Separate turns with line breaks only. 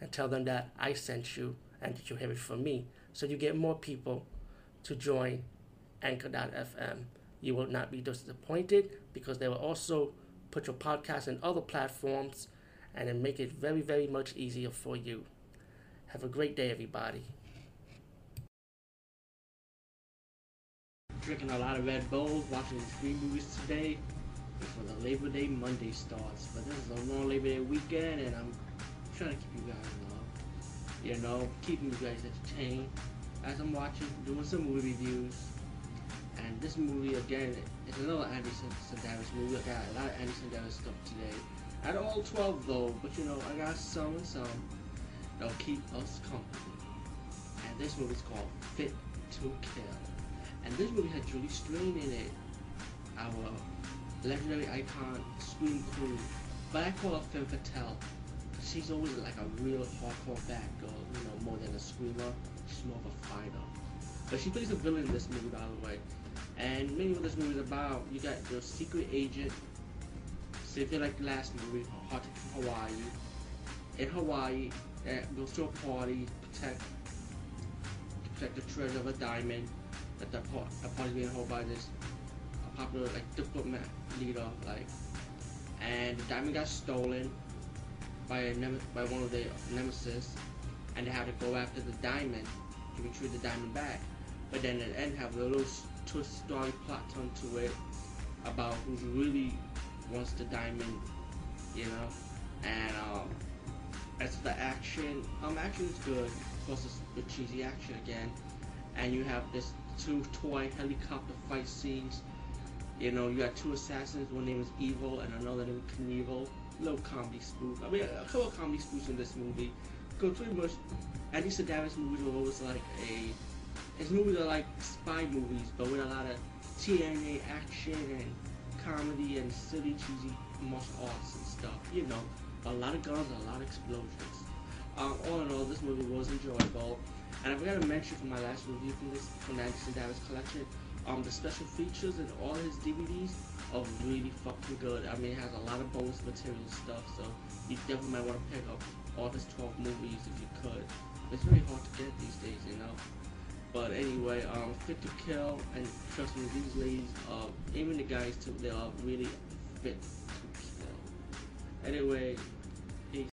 and tell them that I sent you and that you have it from me. So you get more people to join Anchor.fm. You will not be disappointed because they will also put your podcast in other platforms and then make it very, very much easier for you. Have a great day, everybody. Drinking a lot of Red Bulls, watching three movies today before the Labor Day Monday starts. But this is a long Labor Day weekend, and I'm trying to keep you guys up. You know, keeping you guys entertained as I'm watching, doing some movie reviews. And this movie again is another Andy Sidaris movie. I got a lot of Andy Sidaris stuff today. At all 12 though, but you know, I got some and some that'll keep us company. And this movie's called Fit to Kill. And this movie had Julie Strain in it, our legendary icon, Scream Queen. But I call her Femme Fatale. She's always like a real hardcore bad girl, you know, more than a screamer. She's more of a fighter. But she plays a villain in this movie, by the way. And mainly what this movie is about, you got your secret agent. So like the last movie, Hot Hawaii. In Hawaii, uh, goes to a party, protect protect the treasure of a diamond that the, part, the party's being held by this a popular like diplomat leader, like, and the diamond got stolen by a by one of the nemesis, and they have to go after the diamond to retrieve the diamond back. But then at the end, have a little twist story plot onto it about who really wants the diamond, you know, and um, as for the action, um, action is good. Of course, it's the cheesy action again, and you have this two toy helicopter fight scenes. You know, you got two assassins. One name is Evil, and another name is Knievel. Little comedy spoof. I mean, a couple of comedy spoofs in this movie. Because pretty much, Andy Sidaris movies were always like a. His movies are like spy movies, but with a lot of TNA action and comedy and silly, cheesy martial arts and stuff. You know, a lot of guns, a lot of explosions. Um, all in all, this movie was enjoyable. And I forgot to mention from my last review from this from the Davis collection, um, the special features in all his DVDs are really fucking good. I mean, it has a lot of bonus material stuff, so you definitely might want to pick up all his 12 movies if you could. It's very hard to get these days, you know. But anyway, um, Fit to Kill, and trust me, these ladies, uh, even the guys too, they are really fit to kill. Anyway,